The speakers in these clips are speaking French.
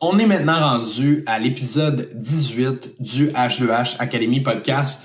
On est maintenant rendu à l'épisode 18 du H2H Academy Podcast.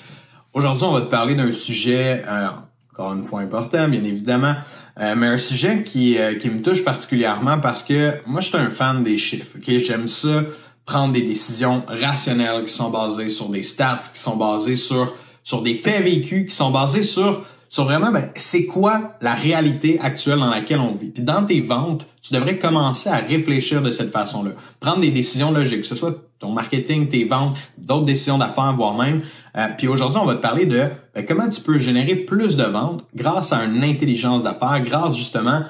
Aujourd'hui, on va te parler d'un sujet, euh, encore une fois important, bien évidemment, euh, mais un sujet qui, euh, qui me touche particulièrement parce que moi, je suis un fan des chiffres. Ok, J'aime ça, prendre des décisions rationnelles qui sont basées sur des stats, qui sont basées sur, sur des faits vécus, qui sont basées sur sur vraiment ben, c'est quoi la réalité actuelle dans laquelle on vit? Puis dans tes ventes, tu devrais commencer à réfléchir de cette façon-là. Prendre des décisions logiques, que ce soit ton marketing, tes ventes, d'autres décisions d'affaires, voire même. Euh, puis aujourd'hui, on va te parler de ben, comment tu peux générer plus de ventes grâce à une intelligence d'affaires, grâce justement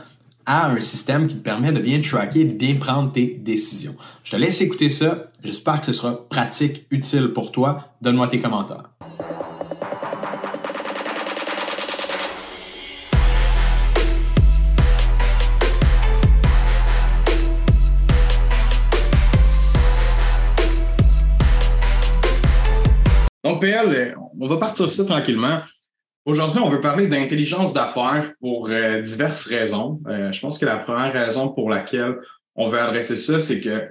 à un système qui te permet de bien tracker, de bien prendre tes décisions. Je te laisse écouter ça. J'espère que ce sera pratique, utile pour toi. Donne-moi tes commentaires. On va partir ça tranquillement. Aujourd'hui, on veut parler d'intelligence d'affaires pour euh, diverses raisons. Euh, je pense que la première raison pour laquelle on veut adresser ça, c'est que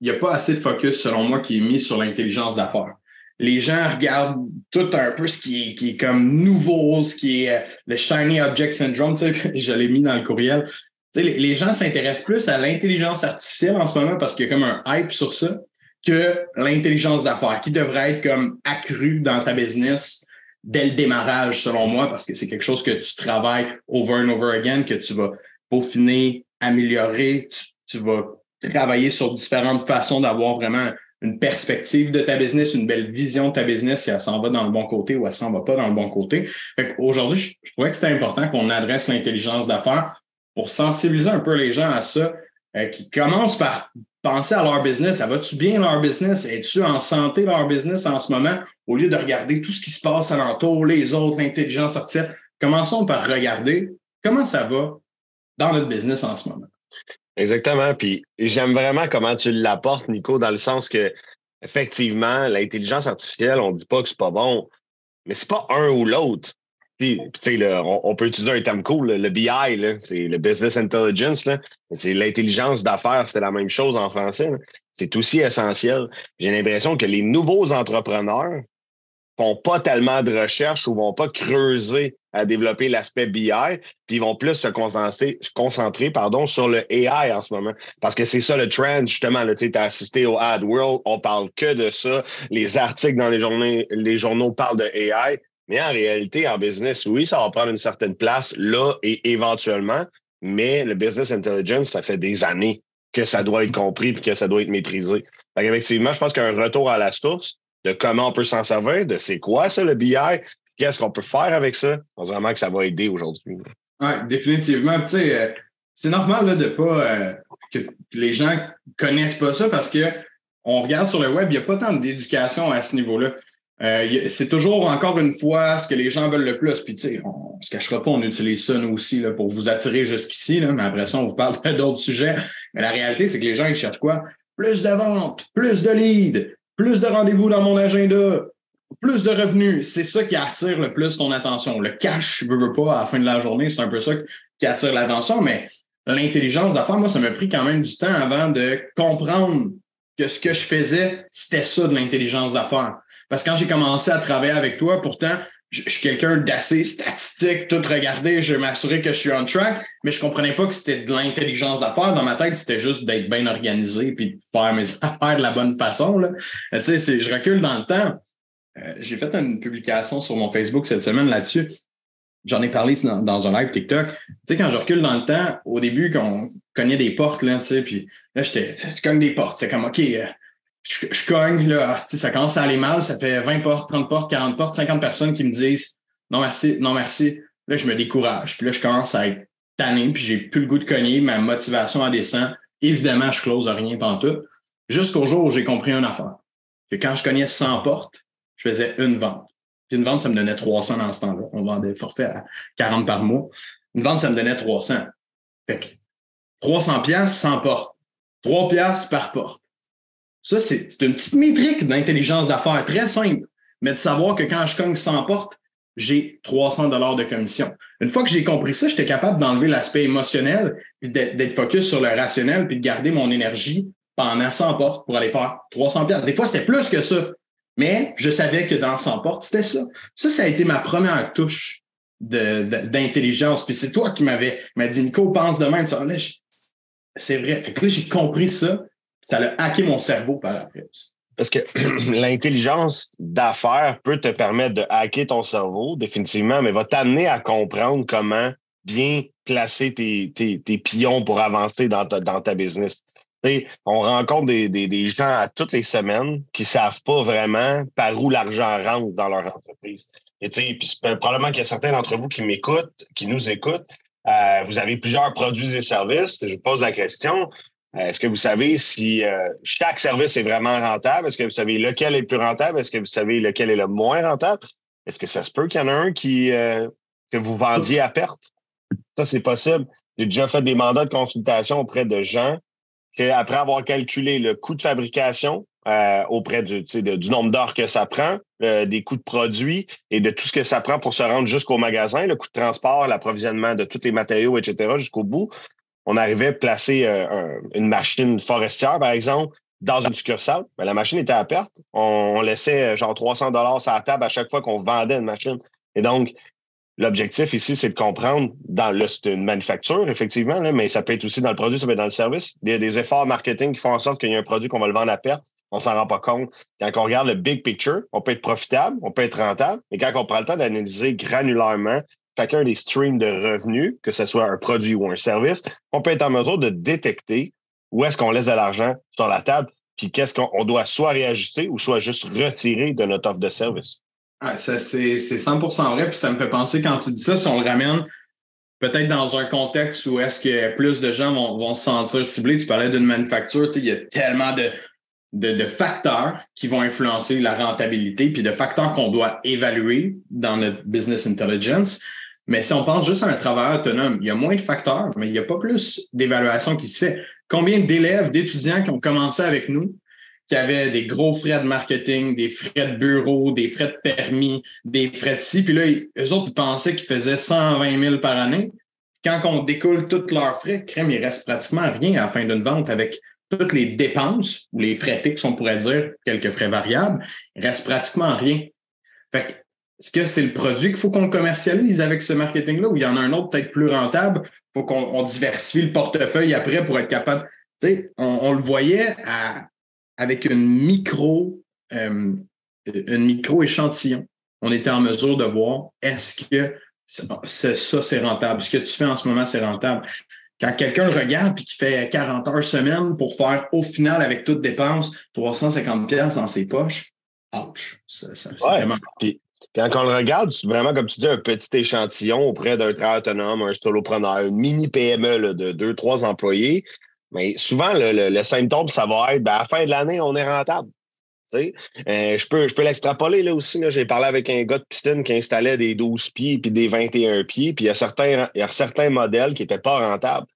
il n'y a pas assez de focus, selon moi, qui est mis sur l'intelligence d'affaires. Les gens regardent tout un peu ce qui est, comme nouveau, ce qui est euh, le shiny object syndrome, tu je l'ai mis dans le courriel. Les gens s'intéressent plus à l'intelligence artificielle en ce moment parce qu'il y a comme un hype sur ça que l'intelligence d'affaires qui devrait être comme accrue dans ta business dès le démarrage, selon moi, parce que c'est quelque chose que tu travailles over and over again, que tu vas peaufiner, améliorer, tu, vas travailler sur différentes façons d'avoir vraiment une perspective de ta business, une belle vision de ta business, si elle s'en va dans le bon côté ou elle s'en va pas dans le bon côté. Aujourd'hui, je, je trouvais que c'était important qu'on adresse l'intelligence d'affaires pour sensibiliser un peu les gens à ça, euh, qui commencent par penser à leur business. Ça va-tu bien leur business? Es-tu en santé leur business en ce moment? Au lieu de regarder tout ce qui se passe alentour, les autres, l'intelligence artificielle, commençons par regarder comment ça va dans notre business en ce moment. Exactement. Puis j'aime vraiment comment tu l'apportes, Nico, dans le sens que effectivement, l'intelligence artificielle, on ne dit pas que c'est pas bon, mais c'est pas un ou l'autre. On, peut utiliser un terme cool, le BI, c'est le Business Intelligence. C'est l'intelligence d'affaires, c'est la même chose en français. C'est aussi essentiel. J'ai l'impression que les nouveaux entrepreneurs font pas tellement de recherche ou vont pas creuser à développer l'aspect BI, puis ils vont plus se concentrer, sur le AI en ce moment. Parce que c'est ça le trend, justement. Tu as assisté au AdWorld, on parle que de ça. Les articles dans les journaux, les journaux parlent de AI. Mais en réalité, en business, oui, ça va prendre une certaine place là et éventuellement, mais le business intelligence, ça fait des années que ça doit être compris et que ça doit être maîtrisé. Donc, effectivement, je pense qu'un retour à la source de comment on peut s'en servir, de c'est quoi ça le BI, qu'est-ce qu'on peut faire avec ça, pense vraiment que ça va aider aujourd'hui. Oui, définitivement. Tu sais, euh, c'est normal là, de pas euh, que les gens connaissent pas ça parce que on regarde sur le web, il n'y a pas tant d'éducation à ce niveau-là. Euh, c'est toujours, encore une fois, ce que les gens veulent le plus. Puis, tu sais, on ne se cachera pas, on utilise ça, nous aussi, là, pour vous attirer jusqu'ici. Mais après ça, on vous parle d'autres sujets. Mais la réalité, c'est que les gens, ils cherchent quoi? Plus de ventes, plus de leads, plus de rendez-vous dans mon agenda, plus de revenus. C'est ça qui attire le plus ton attention. Le cash, veux, veux pas, à la fin de la journée, c'est un peu ça qui attire l'attention. Mais l'intelligence d'affaires, moi, ça m'a pris quand même du temps avant de comprendre que ce que je faisais, c'était ça de l'intelligence d'affaires. Parce que quand j'ai commencé à travailler avec toi, pourtant, je, suis quelqu'un d'assez statistique, tout regarder, je m'assurer que je suis on track, mais je comprenais pas que c'était de l'intelligence d'affaires. Dans ma tête, c'était juste d'être bien organisé puis de faire mes affaires de la bonne façon. Là. Tu sais, je recule dans le temps. Euh, j'ai fait une publication sur mon Facebook cette semaine là-dessus. J'en ai parlé dans, un live TikTok. Tu sais, quand je recule dans le temps, au début, quand on cognait des portes, là, tu sais, puis là, j'étais, cognes des portes. C'est comme, OK, euh, je, cogne, là, ça commence à aller mal, ça fait 20 portes, 30 portes, 40 portes, 50 personnes qui me disent non merci, non merci. Là, je me décourage. Puis là, je commence à être tanné, puis j'ai plus le goût de cogner, ma motivation en descend. Évidemment, je close rien tout. Jusqu'au jour où j'ai compris une affaire. Que quand je cognais 100 portes, je faisais une vente. Puis une vente, ça me donnait 300 dans ce temps-là. On vendait forfait à 40 par mois. Une vente, ça me donnait 300. Fait que 300 pièces 100 portes. 3 pièces par porte. Ça, c'est une petite métrique d'intelligence d'affaires très simple, mais de savoir que quand je cogne 100 portes, j'ai 300 dollars de commission. Une fois que j'ai compris ça, j'étais capable d'enlever l'aspect émotionnel, d'être focus sur le rationnel, puis de garder mon énergie pendant 100 portes pour aller faire 300 pièces. Des fois, c'était plus que ça. Mais je savais que dans 100 portes, c'était ça. Ça, ça a été ma première touche d'intelligence. Puis c'est toi qui m'avais m'a dit, Nico, pense de même. C'est vrai. Fait que là, j'ai compris ça. Ça a hacké mon cerveau par après. Parce que l'intelligence d'affaires peut te permettre de hacker ton cerveau, définitivement, mais va t'amener à comprendre comment bien placer tes, tes, tes pions pour avancer dans ta, dans ta business. on rencontre des, des, des, gens à toutes les semaines qui savent pas vraiment par où l'argent rentre dans leur entreprise. Et puis probablement qu'il y a certains d'entre vous qui m'écoutent, qui nous écoutent. Euh, vous avez plusieurs produits et services. Je vous pose la question. Euh, est-ce que vous savez si euh, chaque service est vraiment rentable? Est-ce que vous savez lequel est le plus rentable? Est-ce que vous savez lequel est le moins rentable? Est-ce que ça se peut qu'il y en a un qui que vous vendiez à perte? Ça, c'est possible. J'ai déjà fait des mandats de consultation auprès de gens qui, après avoir calculé le coût de fabrication euh, auprès du, du nombre d'heures que ça prend, euh, des coûts de produits et de tout ce que ça prend pour se rendre jusqu'au magasin, le coût de transport, l'approvisionnement de tous les matériaux, etc., jusqu'au bout, on arrivait à placer euh, une machine forestière, par exemple, dans une succursale. Mais la machine était à perte. On, laissait genre 300 dollars sur la table à chaque fois qu'on vendait une machine. Et donc, L'objectif ici, c'est de comprendre dans le, une manufacture, effectivement, mais ça peut être aussi dans le produit, ça peut être dans le service. Il y a des efforts marketing qui font en sorte qu'il y a un produit qu'on va le vendre à perte. On s'en rend pas compte. Quand on regarde le big picture, on peut être profitable, on peut être rentable, mais quand on prend le temps d'analyser granulairement chacun des streams de revenus, que ce soit un produit ou un service, on peut être en mesure de détecter où est-ce qu'on laisse de l'argent sur la table, puis qu'est-ce qu'on doit soit réajuster ou soit juste retirer de notre offre de service c'est 100% vrai. Puis ça me fait penser, quand tu dis ça, si on le ramène peut-être dans un contexte où est-ce que plus de gens vont, se sentir ciblés, tu parlais d'une manufacture, tu sais, il y a tellement de, de, facteurs qui vont influencer la rentabilité, puis de facteurs qu'on doit évaluer dans notre business intelligence. Mais si on pense juste à un travailleur autonome, il y a moins de facteurs, mais il n'y a pas plus d'évaluation qui se fait. Combien d'élèves, d'étudiants qui ont commencé avec nous qui avait des gros frais de marketing, des frais de bureau, des frais de permis, des frais de ci. Puis là, eux autres, ils pensaient qu'ils faisaient 120 000 par année. Quand on découle tous leurs frais, crème, il reste pratiquement rien à la fin d'une vente avec toutes les dépenses ou les frais fixes, on pourrait dire, quelques frais variables, il reste pratiquement rien. Fait que, est-ce que c'est le produit qu'il faut qu'on commercialise avec ce marketing-là ou il y en a un autre peut-être plus rentable? Il faut qu'on diversifie le portefeuille après pour être capable. Tu sais, on le voyait à, avec une micro, euh, une micro échantillon, on était en mesure de voir est-ce que ça, c'est rentable? Ce que tu fais en ce moment, c'est rentable. Quand quelqu'un le regarde et qui fait 40 heures semaine pour faire au final, avec toutes dépenses, 350 pièces dans ses poches, ouch. vraiment... Puis, quand on le regarde, c'est vraiment, comme tu dis, un petit échantillon auprès d'un travailleur autonome, un solopreneur, une mini PME de deux, trois employés. Mais souvent, le, symptôme, ça va être ben, à la fin de l'année, on est rentable. Euh, je peux, je peux l'extrapoler là aussi. J'ai parlé avec un gars de piscine qui installait des 12 pieds puis des 21 pieds. Puis il y a certains, il y a certains modèles qui n'étaient pas rentables.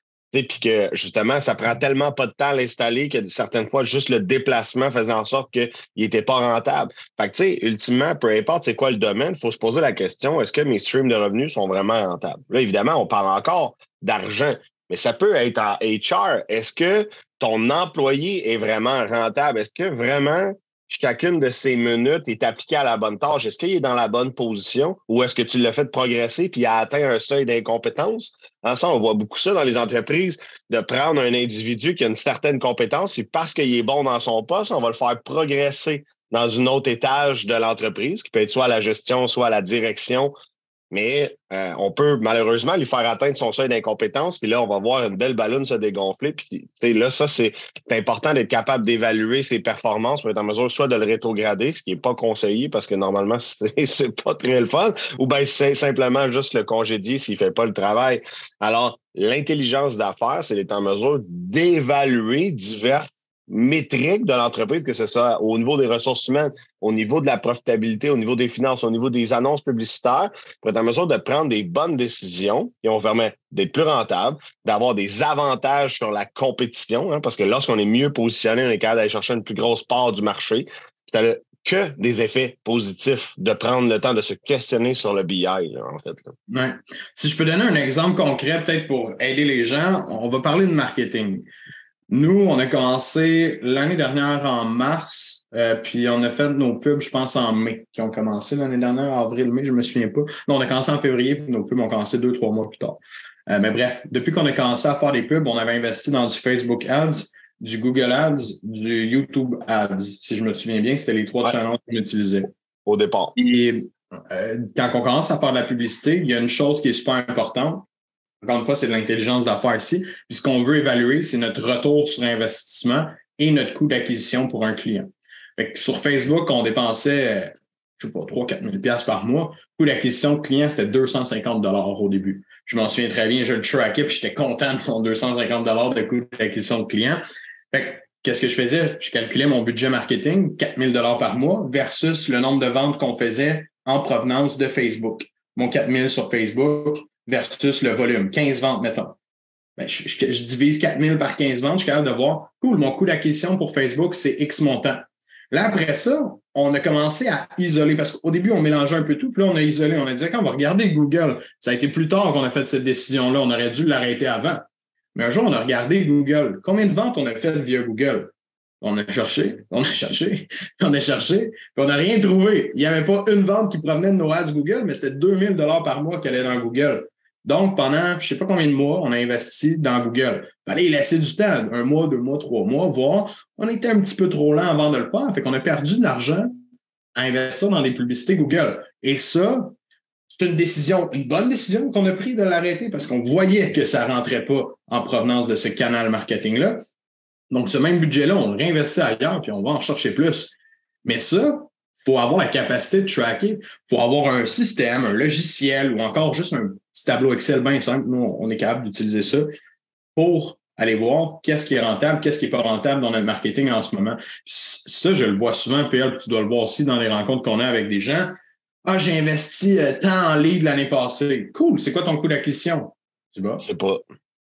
Puis que justement, ça prend tellement pas de temps à l'installer que certaines fois, juste le déplacement faisait en sorte qu'il n'était pas rentable. Fait que, tu sais, ultimement, peu importe c'est quoi le domaine, il faut se poser la question est-ce que mes streams de revenus sont vraiment rentables? Là, évidemment, on parle encore d'argent, mais ça peut être en HR. Est-ce que ton employé est vraiment rentable? Est-ce que vraiment chacune de ces minutes est appliquée à la bonne tâche? Est-ce qu'il est dans la bonne position ou est-ce que tu l'as fait progresser puis il a atteint un seuil d'incompétence? En ça, on voit beaucoup ça dans les entreprises, de prendre un individu qui a une certaine compétence, puis parce qu'il est bon dans son poste, on va le faire progresser dans une autre étage de l'entreprise, qui peut être soit à la gestion, soit à la direction, mais euh, on peut malheureusement lui faire atteindre son seuil d'incompétence, puis là, on va voir une belle ballonne se dégonfler. Puis là, ça, c'est important d'être capable d'évaluer ses performances pour être en mesure soit de le rétrograder, ce qui n'est pas conseillé parce que normalement, c'est pas très le fun, ou bien c'est simplement juste le congédier s'il ne fait pas le travail. Alors, l'intelligence d'affaires, c'est d'être en mesure d'évaluer divers métriques de l'entreprise, que ce soit au niveau des ressources humaines, au niveau de la profitabilité, au niveau des finances, au niveau des annonces publicitaires, pour être en mesure de prendre des bonnes décisions qui vont permettre d'être plus rentable, d'avoir des avantages sur la compétition, hein, parce que lorsqu'on est mieux positionné, on est capable d'aller chercher une plus grosse part du marché. Ça n'a que des effets positifs de prendre le temps de se questionner sur le BI, en fait. Ouais. Si je peux donner un exemple concret, peut-être pour aider les gens, on va parler de marketing. Nous, on a commencé l'année dernière en mars, euh, puis on a fait nos pubs, je pense, en mai, qui ont commencé l'année dernière, avril, mai, je me souviens pas. Non, on a commencé en février, puis nos pubs ont commencé deux, trois mois plus tard. Euh, mais bref, depuis qu'on a commencé à faire des pubs, on avait investi dans du Facebook Ads, du Google Ads, du YouTube Ads. Si je me souviens bien, c'était les trois channels qu'on utilisait. Au départ. Et euh, quand on commence à faire de la publicité, il y a une chose qui est super importante. Encore une fois, c'est de l'intelligence d'affaires ici. Puis ce qu'on veut évaluer, c'est notre retour sur investissement et notre coût d'acquisition pour un client. sur Facebook, on dépensait, je sais pas, 3-4 000 par mois. Le coût d'acquisition de client, c'était 250 au début. Je m'en souviens très bien, je le trackais, puis j'étais content de mon 250 de coût d'acquisition de client. qu'est-ce que je faisais? Je calculais mon budget marketing, 4 000 par mois, versus le nombre de ventes qu'on faisait en provenance de Facebook. Mon 4 000 sur Facebook, versus le volume, 15 ventes, mettons. Ben, je, divise 4 000 par 15 ventes, je suis capable de voir, cool, mon coût d'acquisition pour Facebook, c'est X montant. Là, après ça, on a commencé à isoler, parce qu'au début, on mélangeait un peu tout, puis là, on a isolé. On a dit, quand on va regarder Google, ça a été plus tard qu'on a fait cette décision-là, on aurait dû l'arrêter avant. Mais un jour, on a regardé Google. Combien de ventes on a fait via Google? On a cherché, on a cherché, on a cherché, puis on n'a rien trouvé. Il n'y avait pas une vente qui provenait de nos ads Google, mais c'était 2000 dollars par mois qu'elle est dans Google. Donc, pendant je ne sais pas combien de mois, on a investi dans Google. Il fallait laisser du temps, un mois, deux mois, trois mois, voir. On était un petit peu trop lent avant de le faire. Fait qu'on a perdu de l'argent à investir dans des publicités Google. Et ça, c'est une décision, une bonne décision qu'on a pris de l'arrêter parce qu'on voyait que ça ne rentrait pas en provenance de ce canal marketing-là. Donc, ce même budget-là, on le réinvestit ailleurs, puis on va en chercher plus. Mais ça, faut avoir la capacité de tracker. Il faut avoir un système, un logiciel ou encore juste un petit tableau Excel bien simple. Nous, on est capable d'utiliser ça pour aller voir qu'est-ce qui est rentable, qu'est-ce qui n'est pas rentable dans notre marketing en ce moment. Ça, je le vois souvent, PL, tu dois le voir aussi dans les rencontres qu'on a avec des gens. Ah, j'ai investi euh, tant en lead l'année passée. Cool, c'est quoi ton coût d'acquisition? Tu vois? C'est pas.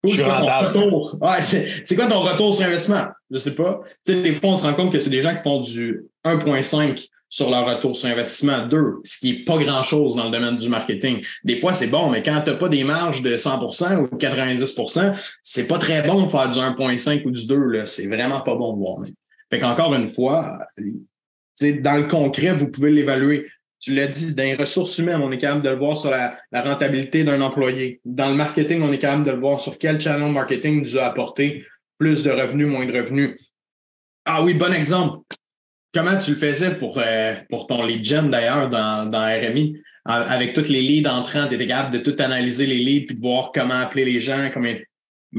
c'est quoi, c'est quoi ton retour sur investissement? Je sais pas. Tu sais, des fois, on se rend compte que c'est des gens qui font du 1.5 sur leur retour sur investissement. Deux, ce qui n'est pas grand-chose dans le domaine du marketing. Des fois, c'est bon, mais quand tu n'as pas des marges de 100% ou 90% c'est pas très bon de faire du 1,5 ou du 2. C'est vraiment pas bon de voir. Fait qu'encore une fois, dans le concret, vous pouvez l'évaluer. Tu l'as dit, dans les ressources humaines, on est capable de le voir sur la, rentabilité d'un employé. Dans le marketing, on est capable de le voir sur quel channel marketing nous a apporté plus de revenus, moins de revenus. Ah oui, bon exemple. Comment tu le faisais pour, euh, pour ton lead gen d'ailleurs dans, dans RMI? Avec tous les leads entrants, tu étais capable de tout analyser les leads puis de voir comment appeler les gens.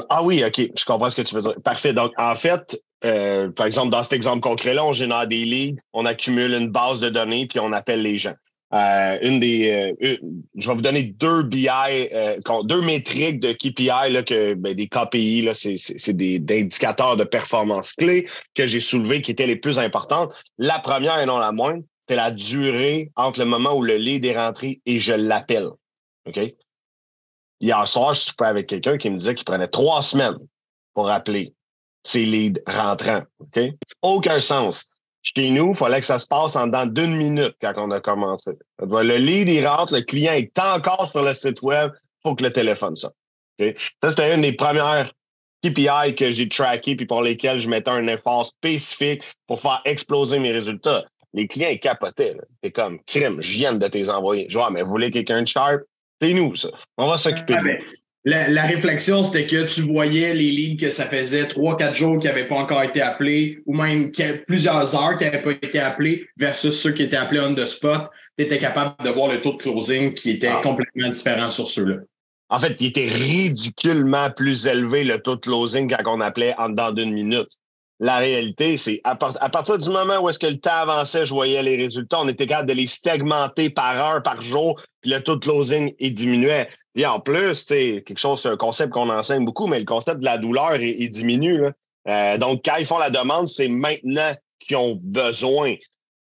Ah oui, OK, je comprends ce que tu veux dire. Parfait. Donc, en fait, euh, par exemple, dans cet exemple concret-là, on génère des leads, on accumule une base de données, puis on appelle les gens. Euh, une des, euh, je vais vous donner deux BI, euh, deux métriques de KPI, là, que, ben, des KPI, là, c'est, c'est des, indicateurs de performance clés que j'ai soulevés qui étaient les plus importantes. La première et non la moindre, c'est la durée entre le moment où le lead est rentré et je l'appelle. OK? Hier soir, je suis avec quelqu'un qui me disait qu'il prenait trois semaines pour appeler ses leads rentrants. OK? Aucun sens. Chez nous, il fallait que ça se passe en dedans d'une minute quand on a commencé. Le lead, il rentre, le client est encore sur le site web, il faut que le téléphone sorte. Ça, c'était une des premières KPI que j'ai tracké puis pour lesquelles je mettais un effort spécifique pour faire exploser mes résultats. Les clients, ils capotaient. C'est comme, crime, je viens de tes envoyer. Je vois, mais vous voulez quelqu'un de sharp? C'est nous, ça. On va s'occuper de la, réflexion, c'était que tu voyais les lignes que ça faisait trois, quatre jours qui n'avaient pas encore été appelés, ou même plusieurs heures qui n'avaient pas été appelés, versus ceux qui étaient appelés on the spot. Tu étais capable de voir le taux de closing qui était ah. complètement différent sur ceux-là. En fait, il était ridiculement plus élevé le taux de closing quand on appelait en dedans d'une minute. La réalité, c'est à, partir du moment où est-ce que le temps avançait, je voyais les résultats, on était capable de les segmenter par heure, par jour, puis le taux de closing, il diminuait. Et en plus, c'est quelque chose, c'est un concept qu'on enseigne beaucoup, mais le concept de la douleur, il, diminue. Euh, donc, quand ils font la demande, c'est maintenant qu'ils ont besoin.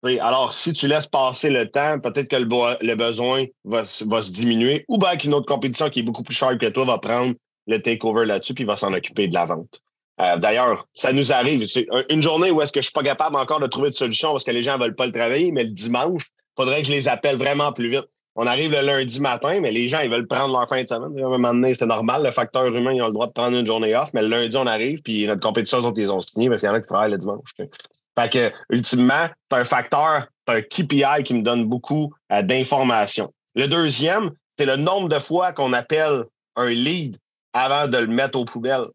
alors, si tu laisses passer le temps, peut-être que le, besoin va, va, se diminuer, ou bien qu'une autre compétition qui est beaucoup plus chère que toi va prendre le takeover là-dessus, puis va s'en occuper de la vente. Euh, d'ailleurs, ça nous arrive. Une journée où est-ce que je suis pas capable encore de trouver de solution parce que les gens veulent pas le travailler, mais le dimanche, il faudrait que je les appelle vraiment plus vite. on arrive le lundi matin, mais les gens, ils veulent prendre leur fin de semaine. À un moment donné, c'est normal. Le facteur humain, ils ont le droit de prendre une journée off, mais le lundi, on arrive, puis notre compétition, ils ont signé parce qu'il y en a qui travaillent le dimanche. Fait que, ultimement, c'est un facteur, c'est un KPI qui me donne beaucoup euh, d'informations. Le deuxième, c'est le nombre de fois qu'on appelle un lead avant de le mettre aux poubelles.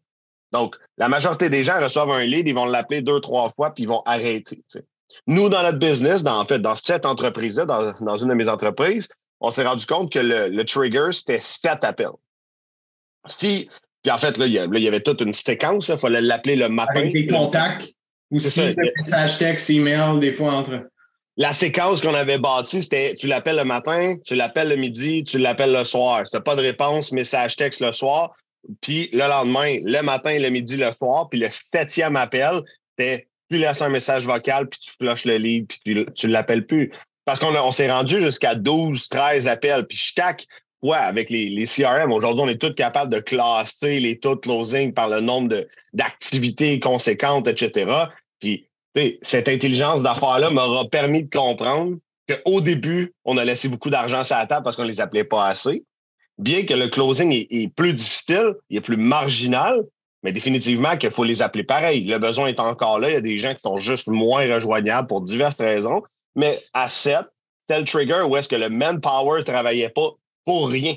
Donc, la majorité des gens reçoivent un lead, ils vont l'appeler deux, trois fois, puis ils vont arrêter. Nous, dans notre business, dans, en fait, dans cette entreprise-là, dans, dans, une de mes entreprises, on s'est rendu compte que le, trigger, c'était sept appels. Si, puis en fait, là, il y, avait toute une séquence, il fallait l'appeler le matin. Avec des contacts, aussi des messages texte, email, des fois entre. La séquence qu'on avait bâtie, c'était tu l'appelles le matin, tu l'appelles le midi, tu l'appelles le soir. C'était pas de réponse, message texte le soir. Puis le lendemain, le matin, le midi, le soir. Puis le septième appel, c'était tu laisses un message vocal, puis tu flushes le livre, puis tu ne l'appelles plus. Parce qu'on on, s'est rendu jusqu'à 12, 13 appels. Puis chaque fois, avec les, les CRM, aujourd'hui, on est tous capables de classer les taux de closing par le nombre d'activités conséquentes, etc. Puis cette intelligence d'affaires-là m'aura permis de comprendre qu'au début, on a laissé beaucoup d'argent sur la table parce qu'on ne les appelait pas assez bien que le closing est, plus difficile, il est plus marginal, mais définitivement qu'il faut les appeler pareil. Le besoin est encore là. Il y a des gens qui sont juste moins rejoignables pour diverses raisons. Mais à 7, tel trigger où est-ce que le manpower ne travaillait pas pour rien.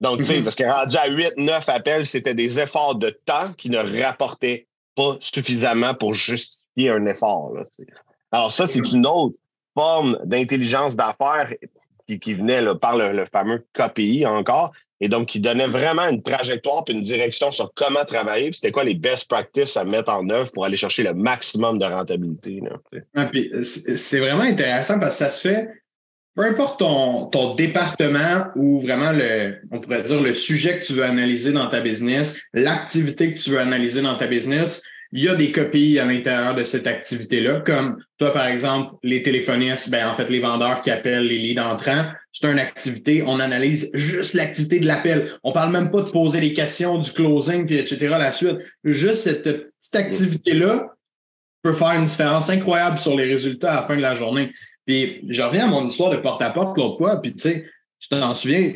Donc, tu sais, mm-hmm. parce que rendu à 8, 9 appels, c'était des efforts de temps qui ne rapportaient pas suffisamment pour justifier un effort. Alors, ça, c'est mm-hmm. une autre forme d'intelligence d'affaires qui, venait par le, fameux KPI encore, et donc qui donnait vraiment une trajectoire et une direction sur comment travailler, puis c'était quoi les best practices à mettre en œuvre pour aller chercher le maximum de rentabilité. c'est vraiment intéressant parce que ça se fait, peu importe ton, ton département ou vraiment le, on pourrait dire le sujet que tu veux analyser dans ta business, l'activité que tu veux analyser dans ta business, il y a des copies à l'intérieur de cette activité-là, comme toi, par exemple, les téléphonistes, ben, en fait, les vendeurs qui appellent les leads entrants, c'est une activité, on analyse juste l'activité de l'appel. On parle même pas de poser les questions du closing, puis etc., la suite. Juste cette petite activité-là peut faire une différence incroyable sur les résultats à la fin de la journée. Puis, je reviens à mon histoire de porte-à-porte l'autre fois, puis tu sais, tu t'en souviens,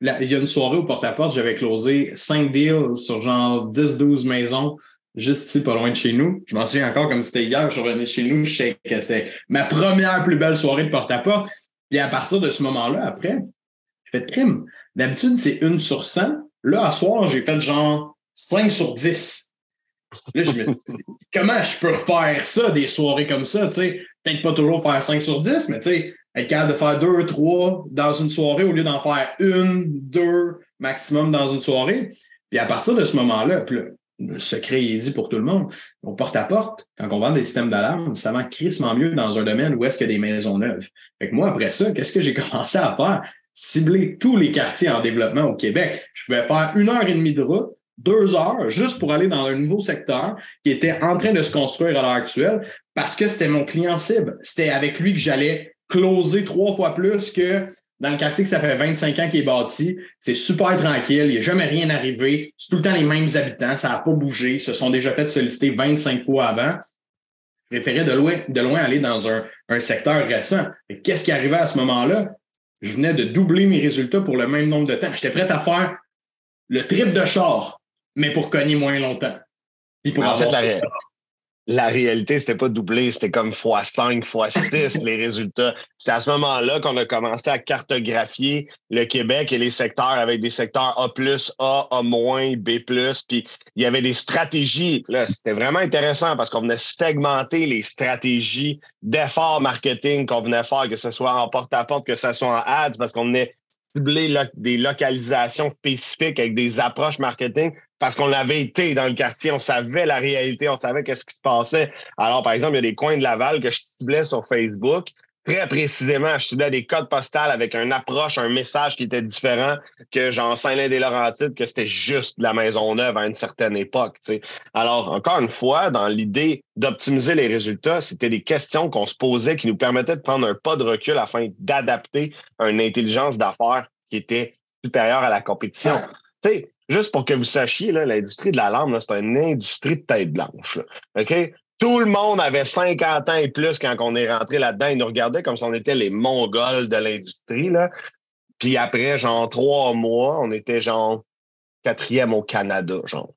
il y a une soirée au porte-à-porte, j'avais closé cinq deals sur genre 10-12 maisons juste ici, pas loin de chez nous. Je m'en souviens encore comme c'était hier, je suis revenu chez nous, je sais que c'était ma première plus belle soirée de porte-à-porte. Et à partir de ce moment-là, après, j'ai fait crime. D'habitude, c'est une sur 100. Là, à soir, j'ai fait genre 5 sur 10. Là, je me dis, comment je peux refaire ça, des soirées comme ça, tu sais? Peut-être pas toujours faire 5 sur 10, mais tu sais, être capable de faire 2, 3 dans une soirée au lieu d'en faire une, deux maximum dans une soirée. Puis à partir de ce moment-là, le secret est dit pour tout le monde. On porte à porte, quand on vend des systèmes d'alarme, ça vend crissement mieux dans un domaine où est-ce qu'il y a des maisons neuves. Fait moi, après ça, qu'est-ce que j'ai commencé à faire? Cibler tous les quartiers en développement au Québec. Je pouvais faire une heure et demie de route, deux heures, juste pour aller dans un nouveau secteur qui était en train de se construire à l'heure actuelle parce que c'était mon client cible. C'était avec lui que j'allais closer trois fois plus que dans le quartier que ça fait 25 ans qu'il est bâti. C'est super tranquille, il n'y a jamais rien arrivé. C'est tout le temps les mêmes habitants, ça n'a pas bougé. Ils se sont déjà fait solliciter 25 fois avant. Je préférais de loin, de loin aller dans un, secteur récent. Qu'est-ce qui arrivait à ce moment-là? Je venais de doubler mes résultats pour le même nombre de temps. J'étais prêt à faire le trip de char, mais pour cogner moins longtemps. pour en fait, la, la réalité, c'était pas doublé, c'était comme x5, x6 les résultats. C'est à ce moment-là qu'on a commencé à cartographier le Québec et les secteurs avec des secteurs A+, A, A-, B+, puis il y avait des stratégies. Là, c'était vraiment intéressant parce qu'on venait segmenter les stratégies d'efforts marketing qu'on venait faire, que ce soit en porte-à-porte, que ce soit en ads, parce qu'on venait cibler des localisations spécifiques avec des approches marketing parce qu'on avait été dans le quartier, on savait la réalité, on savait qu'est-ce qui se passait. Alors, par exemple, il y a des coins de Laval que je ciblais sur Facebook. Très précisément, je ciblais des codes postales avec une approche, un message qui était différent que jean Saint-Lin-des-Laurentides, que c'était juste la maison neuve à une certaine époque. Alors, encore une fois, dans l'idée d'optimiser les résultats, c'était des questions qu'on se posait qui nous permettaient de prendre un pas de recul afin d'adapter une intelligence d'affaires qui était supérieure à la compétition. Tu sais, juste pour que vous sachiez, l'industrie de la lampe, c'est une industrie de tête blanche. Tout le monde avait 50 ans et plus quand on est rentré là-dedans. Ils nous regardaient comme si on était les Mongols de l'industrie. Puis après, genre, trois mois, on était genre quatrième au Canada, genre.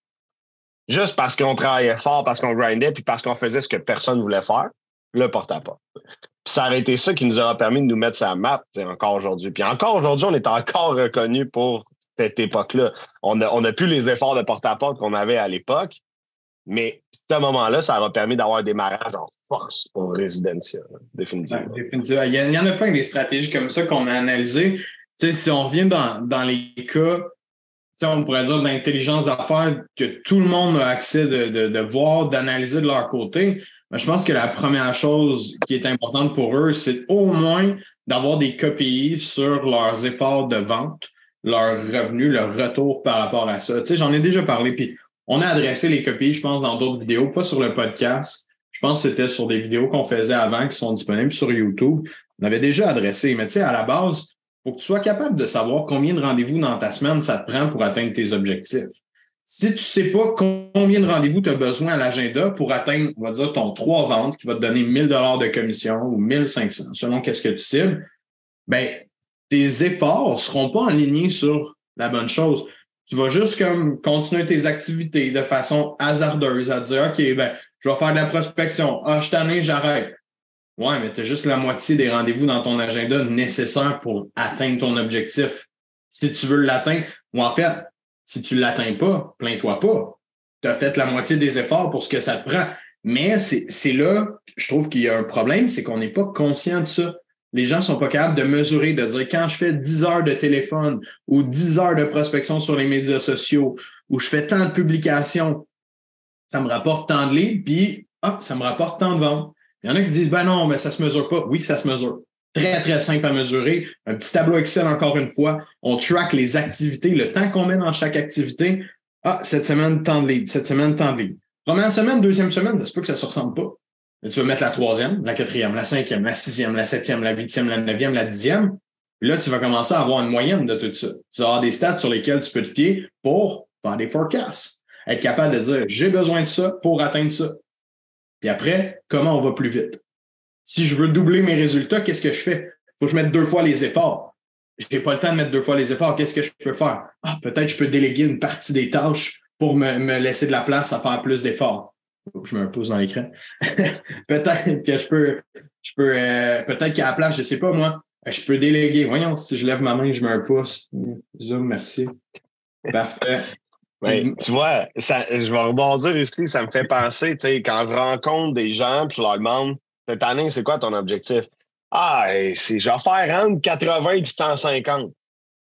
Juste parce qu'on travaillait fort, parce qu'on grindait, puis parce qu'on faisait ce que personne ne voulait faire, le porte-à-porte. Puis ça a été ça qui nous aura permis de nous mettre sa map, encore aujourd'hui. Puis encore aujourd'hui, on est encore reconnu pour cette époque-là. On n'a plus les efforts de porte-à-porte qu'on avait à l'époque, mais à ce moment-là, ça aura permis d'avoir un démarrage en force pour Residencia, définitivement. Il, y en a plein des stratégies comme ça qu'on a analysées. Si on revient dans, les cas, on pourrait dire d'intelligence d'affaires que tout le monde a accès de, voir, d'analyser de leur côté. Mais je pense que la première chose qui est importante pour eux, c'est au moins d'avoir des copies sur leurs efforts de vente, leurs revenus, leur retour par rapport à ça. Tu sais, j'en ai déjà parlé, puis on a adressé les copies, je pense, dans d'autres vidéos, pas sur le podcast. Je pense que c'était sur des vidéos qu'on faisait avant qui sont disponibles sur YouTube. On avait déjà adressé, mais tu sais, à la base, il faut que tu sois capable de savoir combien de rendez-vous dans ta semaine ça te prend pour atteindre tes objectifs. Si tu ne sais pas combien de rendez-vous tu as besoin à l'agenda pour atteindre, on va dire, ton trois ventes qui va te donner 1000 dollars de commission ou 1500, selon qu'est-ce que tu cibles, ben, tes efforts ne seront pas alignés sur la bonne chose. Tu vas juste comme continuer tes activités de façon hasardeuse à dire, OK, ben, je vais faire de la prospection. Ah, je t'en ai, j'arrête. Ouais, mais tu as juste la moitié des rendez-vous dans ton agenda nécessaires pour atteindre ton objectif. Si tu veux l'atteindre, ou en fait, si tu ne l'atteins pas, plains-toi pas. Tu as fait la moitié des efforts pour ce que ça te prend. Mais c'est là, je trouve qu'il y a un problème, c'est qu'on n'est pas conscient de ça les gens ne sont pas capables de mesurer, de dire quand je fais 10 heures de téléphone ou 10 heures de prospection sur les médias sociaux ou je fais tant de publications, ça me rapporte tant de leads, puis ah, ça me rapporte tant de ventes. Il y en a qui disent ben non, mais ça ne se mesure pas. Oui, ça se mesure. Très, très simple à mesurer. Un petit tableau Excel, encore une fois. On track les activités, le temps qu'on met dans chaque activité. Ah, cette semaine, tant de leads. Cette semaine, tant de leads. Première semaine, deuxième semaine, ça se peut que ça ne se ressemble pas tu vas mettre la troisième, la quatrième, la cinquième, la sixième, la septième, la huitième, la neuvième, la dixième. là, tu vas commencer à avoir une moyenne de tout ça. Tu vas avoir des stats sur lesquels tu peux te fier pour faire des forecasts. Être capable de dire, j'ai besoin de ça pour atteindre ça. Puis après, comment on va plus vite? Si je veux doubler mes résultats, qu'est-ce que je fais? Faut que je mette deux fois les efforts. J'ai pas le temps de mettre deux fois les efforts. Qu'est-ce que je peux faire? Ah, peut-être je peux déléguer une partie des tâches pour me, me laisser de la place à faire plus d'efforts je me pouce dans l'écran. peut-être que je peux, je peux euh, peut-être qu'à la place, je ne sais pas moi, je peux déléguer. Voyons, si je lève ma main, je mets un pouce. Zoom, merci. Parfait. tu vois, ça, je vais rebondir ici, ça me fait penser, tu sais, quand je rencontre des gens, puis je leur demande, cette année, c'est quoi ton objectif? Ah, c'est, je vais faire entre 80 et 150.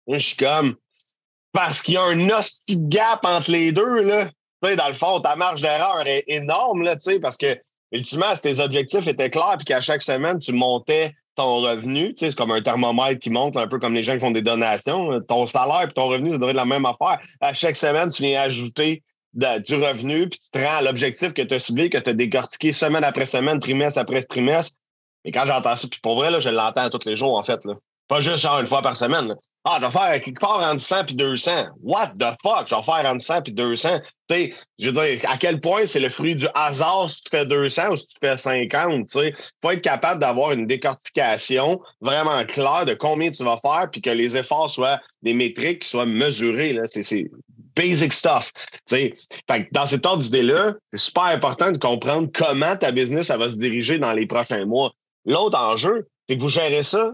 Moi, je suis comme, parce qu'il y a un hostie gap entre les deux, là dans le fond, ta marge d'erreur est énorme, là, parce que, ultimement, si tes objectifs étaient clairs puis qu'à chaque semaine, tu montais ton revenu, c'est comme un thermomètre qui monte, un peu comme les gens qui font des donations. Ton salaire et ton revenu, ça devrait être la même affaire. À chaque semaine, tu viens ajouter du revenu, puis tu te rends à l'objectif que tu as ciblé, que tu as décortiqué semaine après semaine, trimestre après trimestre. Et quand j'entends ça, puis pour vrai, là, je l'entends tous les jours, en fait. Là. Pas juste genre une fois par semaine. Ah, je vais faire quelque part entre 100 puis 200. What the fuck? Je vais faire entre 100 puis 200. Tu sais, je veux dire, à quel point c'est le fruit du hasard si tu fais 200 ou si tu fais 50, tu sais? Faut être capable d'avoir une décortication vraiment claire de combien tu vas faire puis que les efforts soient des métriques qui soient mesurées, là. C'est basic stuff. Dans cet ordre d'idée-là, c'est super important de comprendre comment ta business va se diriger dans les prochains mois. L'autre enjeu, c'est que vous gérez ça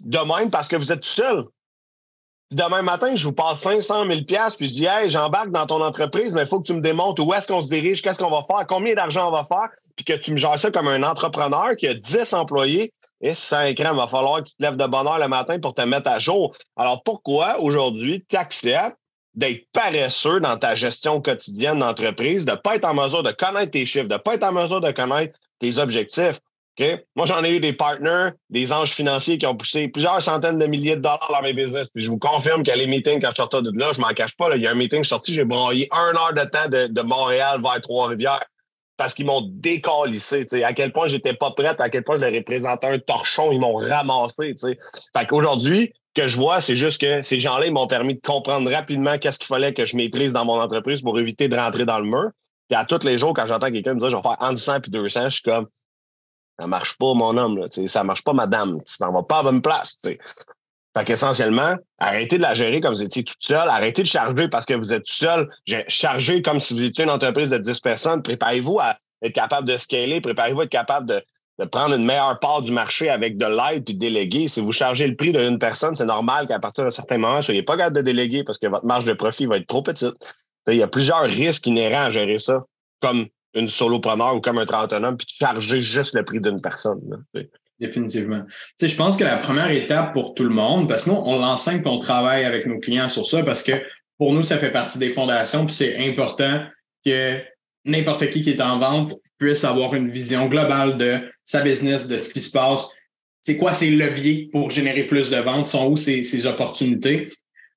de même parce que vous êtes tout seul. Demain matin, je vous passe 500 000 puis je dis, hey, j'embarque dans ton entreprise, mais il faut que tu me démontres où est-ce qu'on se dirige, qu'est-ce qu'on va faire, combien d'argent on va faire, puis que tu me gères ça comme un entrepreneur qui a 10 employés. Et ça, il va falloir que tu te lèves de bonne heure le matin pour te mettre à jour. Alors, pourquoi aujourd'hui tu acceptes d'être paresseux dans ta gestion quotidienne d'entreprise, de ne pas être en mesure de connaître tes chiffres, de ne pas être en mesure de connaître tes objectifs? Moi, j'en ai eu des partners, des anges financiers qui ont poussé plusieurs centaines de milliers de dollars dans mes business. Puis je vous confirme que les meetings, quand je sortais de là, je m'en cache pas. il y a un meeting, je suis sorti, j'ai broyé un heure de temps de, Montréal vers Trois-Rivières parce qu'ils m'ont décalissé. À quel point j'étais pas prête, à quel point je leur ai présenté un torchon, ils m'ont ramassé. T'sais. Fait qu'aujourd'hui, ce que je vois, c'est juste que ces gens-là, ils m'ont permis de comprendre rapidement qu'est-ce qu'il fallait que je maîtrise dans mon entreprise pour éviter de rentrer dans le mur. Puis à tous les jours, quand j'entends quelqu'un me dire je vais faire entre 100 et 200, je suis comme ça marche pas, mon homme. Là, ça marche pas, madame. Tu n'en vas pas à bonne place. Fait qu'essentiellement, arrêtez de la gérer comme vous étiez tout seul, arrêtez de charger parce que vous êtes tout seul, chargez comme si vous étiez une entreprise de 10 personnes, préparez-vous à être capable de scaler, préparez-vous à être capable de, prendre une meilleure part du marché avec de l'aide puis de déléguer. Si vous chargez le prix d'une personne, c'est normal qu'à partir d'un certain moment, soyez pas capable de déléguer parce que votre marge de profit va être trop petite. Il y a plusieurs risques inhérents à gérer ça, comme une solopreneur ou comme un autonome, puis de charger juste le prix d'une personne. Définitivement. Tu sais, je pense que la première étape pour tout le monde, parce que nous, on l'enseigne et on travaille avec nos clients sur ça parce que pour nous, ça fait partie des fondations, puis c'est important que n'importe qui qui est en vente puisse avoir une vision globale de sa business, de ce qui se passe. C'est quoi ses leviers pour générer plus de ventes? Sont où ses, ses opportunités?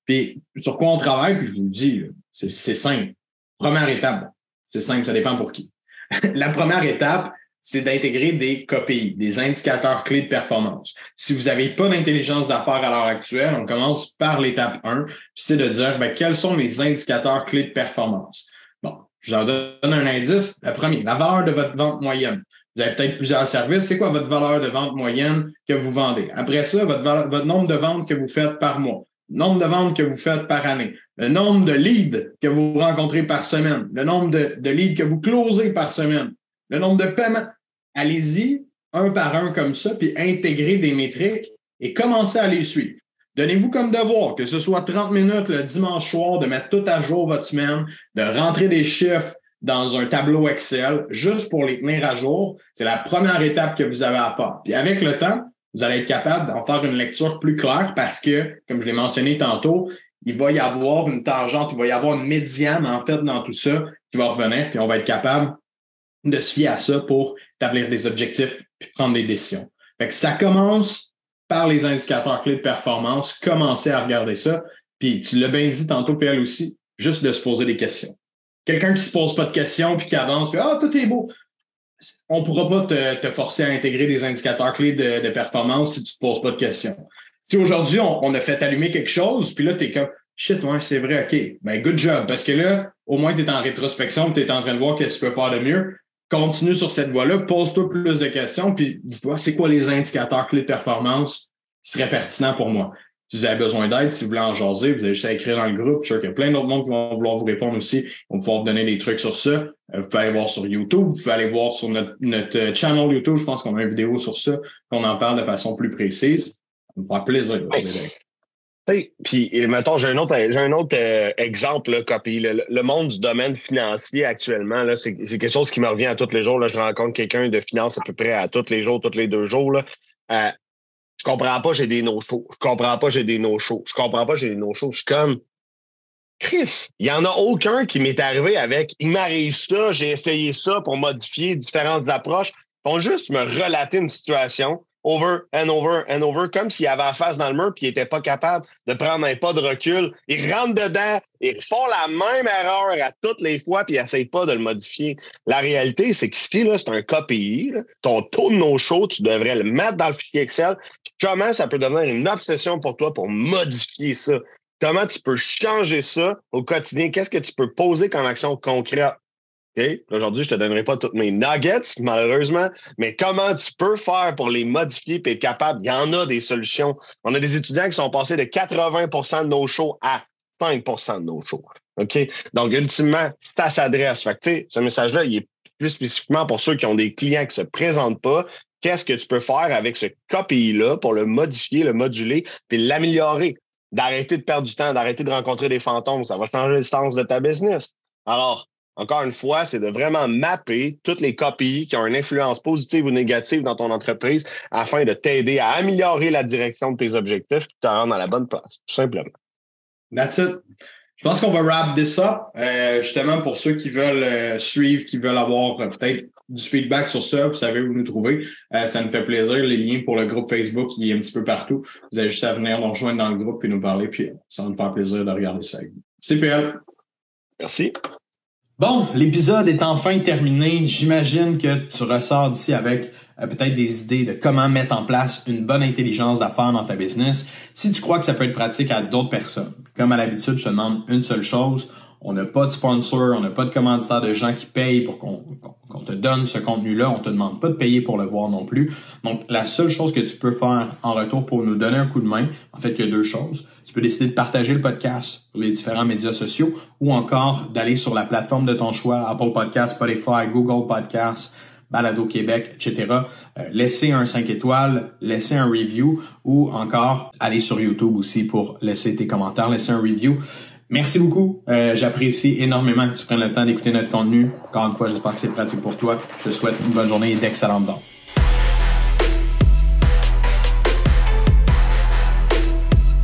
Puis sur quoi on travaille? Puis je vous le dis, c'est simple. Première étape, c'est simple, ça dépend pour qui. La première étape, c'est d'intégrer des KPI, des indicateurs clés de performance. Si vous n'avez pas d'intelligence d'affaires à l'heure actuelle, on commence par l'étape 1, puis c'est de dire ben, quels sont les indicateurs clés de performance? Bon, je vous donne un indice. Le premier, la valeur de votre vente moyenne. Vous avez peut-être plusieurs services. C'est quoi votre valeur de vente moyenne que vous vendez? Après ça, votre, nombre de ventes que vous faites par mois, nombre de ventes que vous faites par année, le nombre de leads que vous rencontrez par semaine, le nombre de, leads que vous closez par semaine, le nombre de paiements. Allez-y un par un comme ça, puis intégrez des métriques et commencez à les suivre. Donnez-vous comme devoir, que ce soit 30 minutes le dimanche soir, de mettre tout à jour votre semaine, de rentrer des chiffres dans un tableau Excel, juste pour les tenir à jour. C'est la première étape que vous avez à faire. Puis avec le temps, vous allez être capable d'en faire une lecture plus claire parce que, comme je l'ai mentionné tantôt, il va y avoir une tangente, il va y avoir une médiane, en fait, dans tout ça qui va revenir, puis on va être capable de se fier à ça pour établir des objectifs puis prendre des décisions. Fait ça commence par les indicateurs clés de performance, commencer à regarder ça. Puis tu l'as bien dit tantôt, PL aussi, juste de se poser des questions. Quelqu'un qui se pose pas de questions puis qui avance, puis ah, tout est beau. On ne pourra pas te, forcer à intégrer des indicateurs clés de, performance si tu ne te poses pas de questions. Si aujourd'hui, on, a fait allumer quelque chose, puis là, tu es comme Shit, ouais, c'est vrai, OK. Ben, good job. Parce que là, au moins, tu es en rétrospection, tu es en train de voir qu'est-ce que tu peux faire de mieux continue sur cette voie-là, pose-toi plus de questions, puis dis-toi, c'est quoi les indicateurs clés de performance qui seraient pertinents pour moi? Si vous avez besoin d'aide, si vous voulez en jaser, vous avez juste à écrire dans le groupe. Je suis sûr qu'il y a plein d'autres monde qui vont vouloir vous répondre aussi. On va pouvoir vous donner des trucs sur ça. Euh, vous pouvez aller voir sur YouTube, vous pouvez aller voir sur notre, notre channel YouTube. Je pense qu'on a une vidéo sur ça, qu'on en parle de façon plus précise. Ça me fera plaisir. Puis, mettons, j'ai un autre, j'ai un autre euh, exemple, là, copie. Le, monde du domaine financier actuellement, là, c'est, quelque chose qui me revient à tous les jours. Là. Je rencontre quelqu'un de finance à peu près à tous les jours, tous les deux jours. Là. Euh, je comprends pas, j'ai des no-shows. Je comprends pas, j'ai des no-shows. Je comprends pas, j'ai des no-shows. Je suis comme, Chris, il y en a aucun qui m'est arrivé avec, il m'arrive ça, j'ai essayé ça pour modifier différentes approches. Ils vont juste me relater une situation over and over and over, comme s'il avait la face dans le mur puis il n'était pas capable de prendre un pas de recul. Ils rentrent dedans, ils font la même erreur à toutes les fois puis ils n'essayent pas de le modifier. La réalité, c'est qu'ici, c'est un KPI. Ton taux de no-show, tu devrais le mettre dans le fichier Excel. Comment ça peut devenir une obsession pour toi pour modifier ça? Comment tu peux changer ça au quotidien? Qu'est-ce que tu peux poser comme action concrète? Aujourd'hui, je ne te donnerai pas toutes mes nuggets, malheureusement, mais comment tu peux faire pour les modifier et être capable? Il y en a des solutions. On a des étudiants qui sont passés de 80% de nos shows à 5% de nos shows. OK? Donc, ultimement, ça s'adresse. Fait ce message-là, il est plus spécifiquement pour ceux qui ont des clients qui ne se présentent pas. Qu'est-ce que tu peux faire avec ce KPI-là pour le modifier, le moduler, puis l'améliorer? D'arrêter de perdre du temps, d'arrêter de rencontrer des fantômes. Ça va changer le sens de ta business. Alors, encore une fois, c'est de vraiment mapper toutes les copies qui ont une influence positive ou négative dans ton entreprise afin de t'aider à améliorer la direction de tes objectifs et te rendre dans la bonne place, tout simplement. That's it. Je pense qu'on va wrap this up. Euh, justement, pour ceux qui veulent euh, suivre, qui veulent avoir euh, peut-être du feedback sur ça, vous savez où nous trouver. ça nous fait plaisir. Les liens pour le groupe Facebook, il est un petit peu partout. Vous avez juste à venir nous rejoindre dans le groupe et nous parler, puis ça va nous faire plaisir de regarder ça avec vous. CPL. Merci. Bon, l'épisode est enfin terminé. J'imagine que tu ressors d'ici avec euh, peut-être des idées de comment mettre en place une bonne intelligence d'affaires dans ta business. Si tu crois que ça peut être pratique à d'autres personnes, comme à l'habitude, je te demande une seule chose. On n'a pas de sponsor, on n'a pas de commanditaire de gens qui payent pour qu'on te donne ce contenu-là. On te demande pas de payer pour le voir non plus. Donc, la seule chose que tu peux faire en retour pour nous donner un coup de main, en fait, il y a deux choses. Tu peux décider de partager le podcast sur les différents médias sociaux ou encore d'aller sur la plateforme de ton choix, Apple Podcast, Spotify, Google Podcast, Balado Québec, etc. Euh, laissez un 5 étoiles, laissez un review ou encore aller sur YouTube aussi pour laisser tes commentaires, laisser un review. Merci beaucoup. Euh, J'apprécie énormément que tu prennes le temps d'écouter notre contenu. Encore une fois, j'espère que c'est pratique pour toi. Je te souhaite une bonne journée et d'excellentes dons.